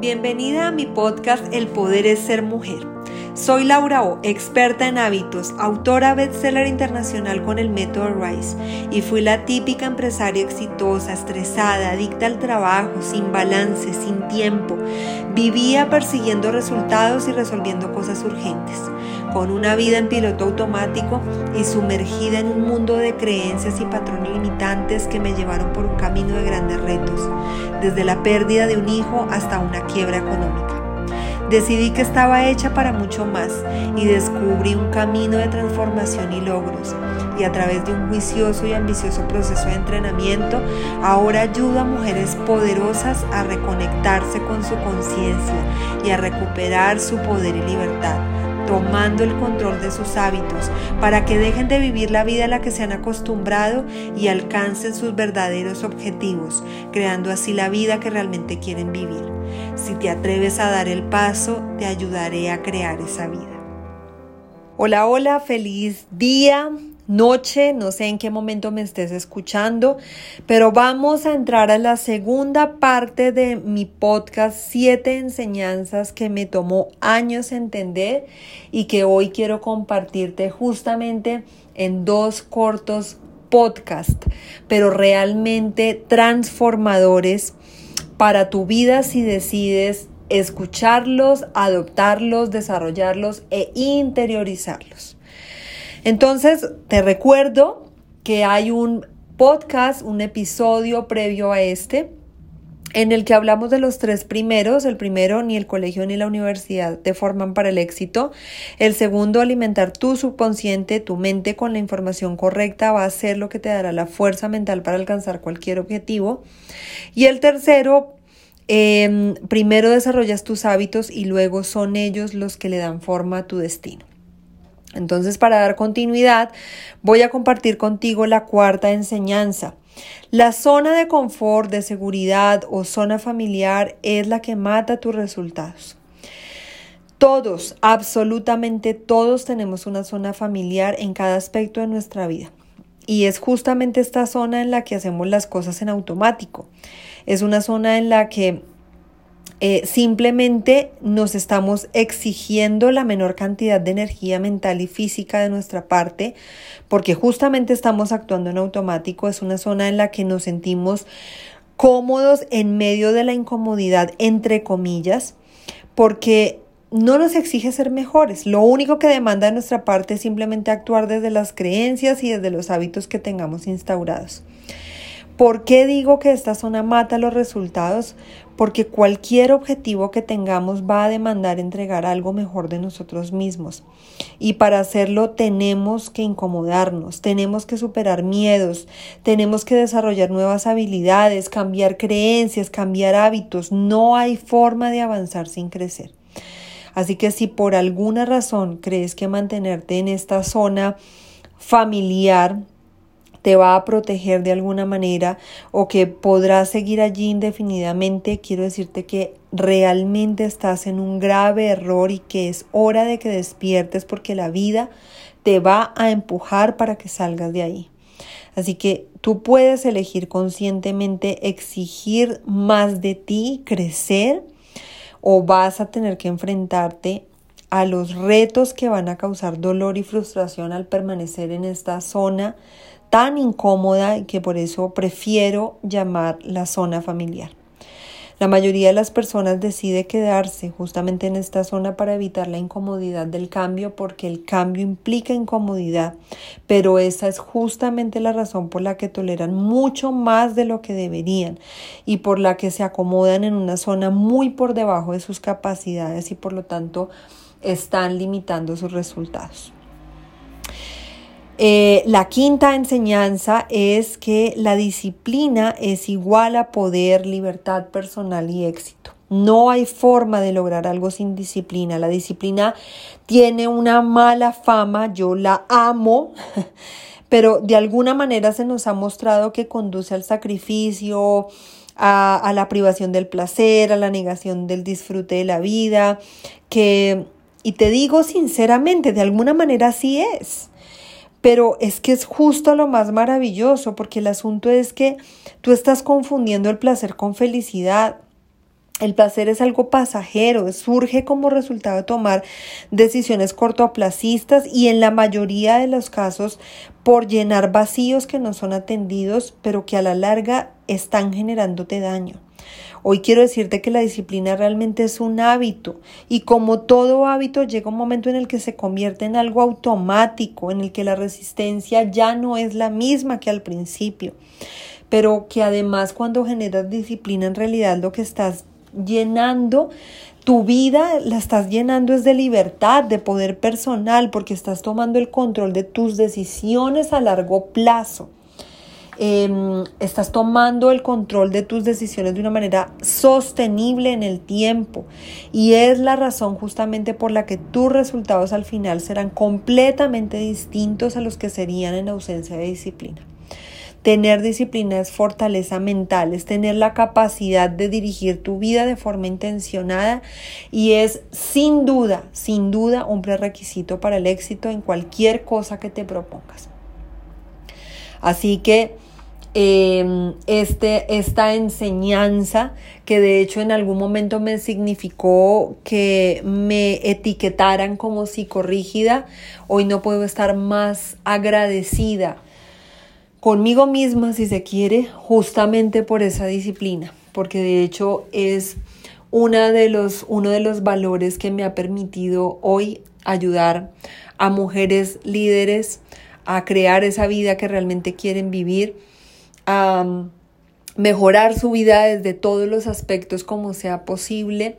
Bienvenida a mi podcast El Poder es Ser Mujer. Soy Laura O, experta en hábitos, autora bestseller internacional con el método RISE y fui la típica empresaria exitosa, estresada, adicta al trabajo, sin balance, sin tiempo. Vivía persiguiendo resultados y resolviendo cosas urgentes con una vida en piloto automático y sumergida en un mundo de creencias y patrones limitantes que me llevaron por un camino de grandes retos, desde la pérdida de un hijo hasta una quiebra económica. Decidí que estaba hecha para mucho más y descubrí un camino de transformación y logros. Y a través de un juicioso y ambicioso proceso de entrenamiento, ahora ayudo a mujeres poderosas a reconectarse con su conciencia y a recuperar su poder y libertad tomando el control de sus hábitos para que dejen de vivir la vida a la que se han acostumbrado y alcancen sus verdaderos objetivos, creando así la vida que realmente quieren vivir. Si te atreves a dar el paso, te ayudaré a crear esa vida. Hola, hola, feliz día noche, no sé en qué momento me estés escuchando, pero vamos a entrar a la segunda parte de mi podcast, siete enseñanzas que me tomó años entender y que hoy quiero compartirte justamente en dos cortos podcasts, pero realmente transformadores para tu vida si decides escucharlos, adoptarlos, desarrollarlos e interiorizarlos. Entonces, te recuerdo que hay un podcast, un episodio previo a este, en el que hablamos de los tres primeros. El primero, ni el colegio ni la universidad te forman para el éxito. El segundo, alimentar tu subconsciente, tu mente con la información correcta va a ser lo que te dará la fuerza mental para alcanzar cualquier objetivo. Y el tercero, em, primero desarrollas tus hábitos y luego son ellos los que le dan forma a tu destino. Entonces, para dar continuidad, voy a compartir contigo la cuarta enseñanza. La zona de confort, de seguridad o zona familiar es la que mata tus resultados. Todos, absolutamente todos tenemos una zona familiar en cada aspecto de nuestra vida. Y es justamente esta zona en la que hacemos las cosas en automático. Es una zona en la que eh, simplemente nos estamos exigiendo la menor cantidad de energía mental y física de nuestra parte, porque justamente estamos actuando en automático. Es una zona en la que nos sentimos cómodos en medio de la incomodidad, entre comillas, porque no nos exige ser mejores. Lo único que demanda de nuestra parte es simplemente actuar desde las creencias y desde los hábitos que tengamos instaurados. ¿Por qué digo que esta zona mata los resultados? Porque cualquier objetivo que tengamos va a demandar entregar algo mejor de nosotros mismos. Y para hacerlo tenemos que incomodarnos, tenemos que superar miedos, tenemos que desarrollar nuevas habilidades, cambiar creencias, cambiar hábitos. No hay forma de avanzar sin crecer. Así que si por alguna razón crees que mantenerte en esta zona familiar, te va a proteger de alguna manera o que podrás seguir allí indefinidamente, quiero decirte que realmente estás en un grave error y que es hora de que despiertes porque la vida te va a empujar para que salgas de ahí. Así que tú puedes elegir conscientemente exigir más de ti, crecer, o vas a tener que enfrentarte a los retos que van a causar dolor y frustración al permanecer en esta zona tan incómoda que por eso prefiero llamar la zona familiar. La mayoría de las personas decide quedarse justamente en esta zona para evitar la incomodidad del cambio porque el cambio implica incomodidad, pero esa es justamente la razón por la que toleran mucho más de lo que deberían y por la que se acomodan en una zona muy por debajo de sus capacidades y por lo tanto están limitando sus resultados. Eh, la quinta enseñanza es que la disciplina es igual a poder, libertad personal y éxito. No hay forma de lograr algo sin disciplina. La disciplina tiene una mala fama, yo la amo, pero de alguna manera se nos ha mostrado que conduce al sacrificio, a, a la privación del placer, a la negación del disfrute de la vida, que, y te digo sinceramente, de alguna manera sí es. Pero es que es justo lo más maravilloso, porque el asunto es que tú estás confundiendo el placer con felicidad. El placer es algo pasajero, surge como resultado de tomar decisiones cortoplacistas y en la mayoría de los casos por llenar vacíos que no son atendidos, pero que a la larga están generándote daño. Hoy quiero decirte que la disciplina realmente es un hábito y como todo hábito llega un momento en el que se convierte en algo automático, en el que la resistencia ya no es la misma que al principio, pero que además cuando generas disciplina en realidad lo que estás llenando tu vida la estás llenando es de libertad, de poder personal, porque estás tomando el control de tus decisiones a largo plazo. Em, estás tomando el control de tus decisiones de una manera sostenible en el tiempo. Y es la razón justamente por la que tus resultados al final serán completamente distintos a los que serían en ausencia de disciplina. Tener disciplina es fortaleza mental, es tener la capacidad de dirigir tu vida de forma intencionada y es sin duda, sin duda un prerequisito para el éxito en cualquier cosa que te propongas. Así que em, este, esta enseñanza que de hecho en algún momento me significó que me etiquetaran como psicorrígida, hoy no puedo estar más agradecida conmigo misma, si se quiere, justamente por esa disciplina, porque de hecho es una de los, uno de los valores que me ha permitido hoy ayudar a mujeres líderes a crear esa vida que realmente quieren vivir, a um, mejorar su vida desde todos los aspectos como sea posible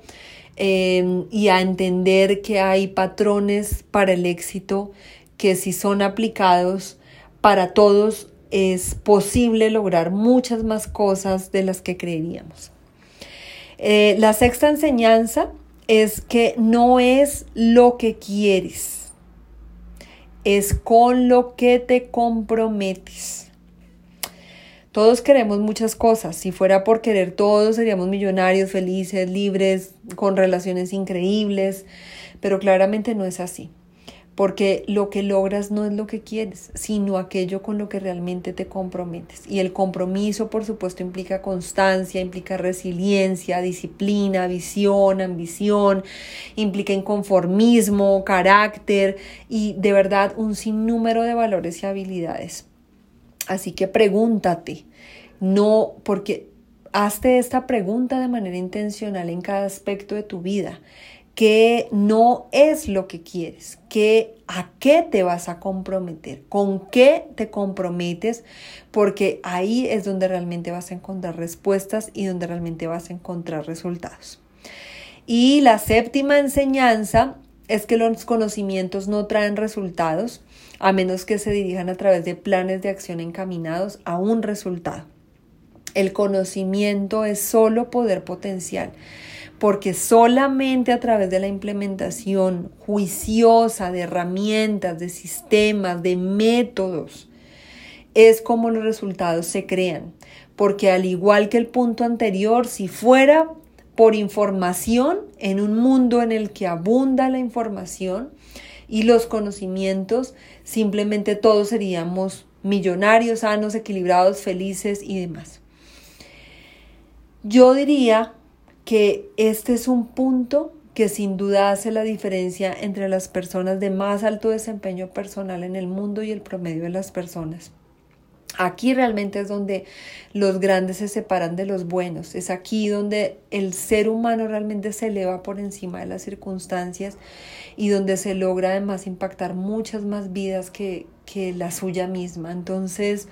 em, y a entender que hay patrones para el éxito que si son aplicados para todos es posible lograr muchas más cosas de las que creeríamos. Eh, la sexta enseñanza es que no es lo que quieres, es con lo que te comprometes. Todos queremos muchas cosas. Si fuera por querer todos, seríamos millonarios, felices, libres, con relaciones increíbles, pero claramente no es así porque lo que logras no es lo que quieres, sino aquello con lo que realmente te comprometes. Y el compromiso, por supuesto, implica constancia, implica resiliencia, disciplina, visión, ambición, implica inconformismo, carácter y de verdad un sinnúmero de valores y habilidades. Así que pregúntate, no porque hazte esta pregunta de manera intencional en cada aspecto de tu vida. Qué no es lo que quieres, qué, a qué te vas a comprometer, con qué te comprometes, porque ahí es donde realmente vas a encontrar respuestas y donde realmente vas a encontrar resultados. Y la séptima enseñanza es que los conocimientos no traen resultados a menos que se dirijan a través de planes de acción encaminados a un resultado. El conocimiento es solo poder potencial porque solamente a través de la implementación juiciosa de herramientas, de sistemas, de métodos, es como los resultados se crean. Porque al igual que el punto anterior, si fuera por información, en un mundo en el que abunda la información y los conocimientos, simplemente todos seríamos millonarios, sanos, equilibrados, felices y demás. Yo diría que este es un punto que sin duda hace la diferencia entre las personas de más alto desempeño personal en el mundo y el promedio de las personas. Aquí realmente es donde los grandes se separan de los buenos. Es aquí donde el ser humano realmente se eleva por encima de las circunstancias y donde se logra además impactar muchas más vidas que, que la suya misma. Entonces,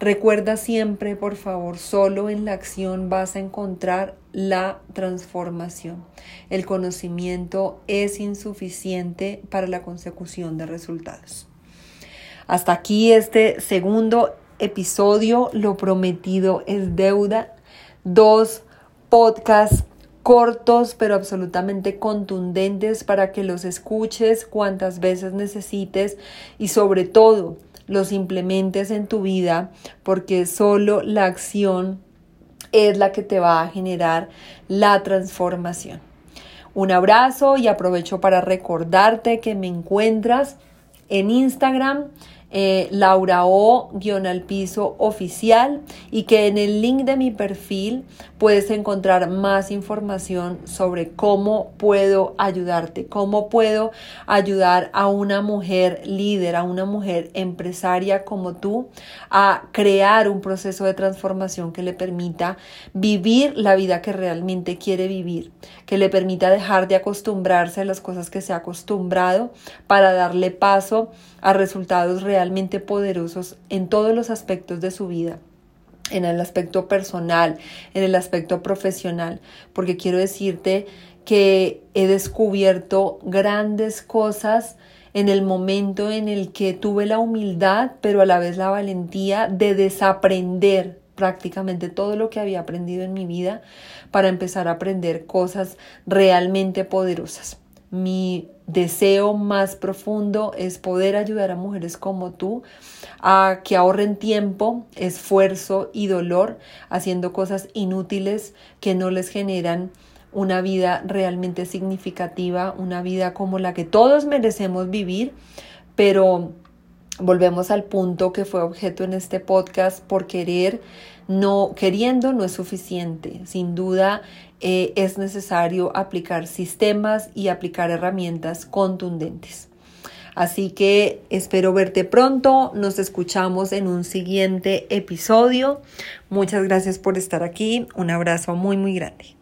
Recuerda siempre, por favor, solo en la acción vas a encontrar la transformación. El conocimiento es insuficiente para la consecución de resultados. Hasta aquí este segundo episodio. Lo prometido es deuda. Dos podcasts cortos pero absolutamente contundentes para que los escuches cuantas veces necesites y sobre todo los implementes en tu vida, porque solo la acción es la que te va a generar la transformación. Un abrazo y aprovecho para recordarte que me encuentras en Instagram eh, Laura O guion al piso oficial y que en el link de mi perfil puedes encontrar más información sobre cómo puedo ayudarte, cómo puedo ayudar a una mujer líder, a una mujer empresaria como tú a crear un proceso de transformación que le permita vivir la vida que realmente quiere vivir, que le permita dejar de acostumbrarse a las cosas que se ha acostumbrado para darle paso a resultados realmente poderosos en todos los aspectos de su vida en el aspecto personal, en el aspecto profesional, porque quiero decirte que he descubierto grandes cosas en el momento en el que tuve la humildad, pero a la vez la valentía de desaprender prácticamente todo lo que había aprendido en mi vida para empezar a aprender cosas realmente poderosas. Mi deseo más profundo es poder ayudar a mujeres como tú a que ahorren tiempo, esfuerzo y dolor haciendo cosas inútiles que no les generan una vida realmente significativa, una vida como la que todos merecemos vivir, pero volvemos al punto que fue objeto en este podcast por querer no queriendo no es suficiente. Sin duda eh, es necesario aplicar sistemas y aplicar herramientas contundentes. Así que espero verte pronto. Nos escuchamos en un siguiente episodio. Muchas gracias por estar aquí. Un abrazo muy muy grande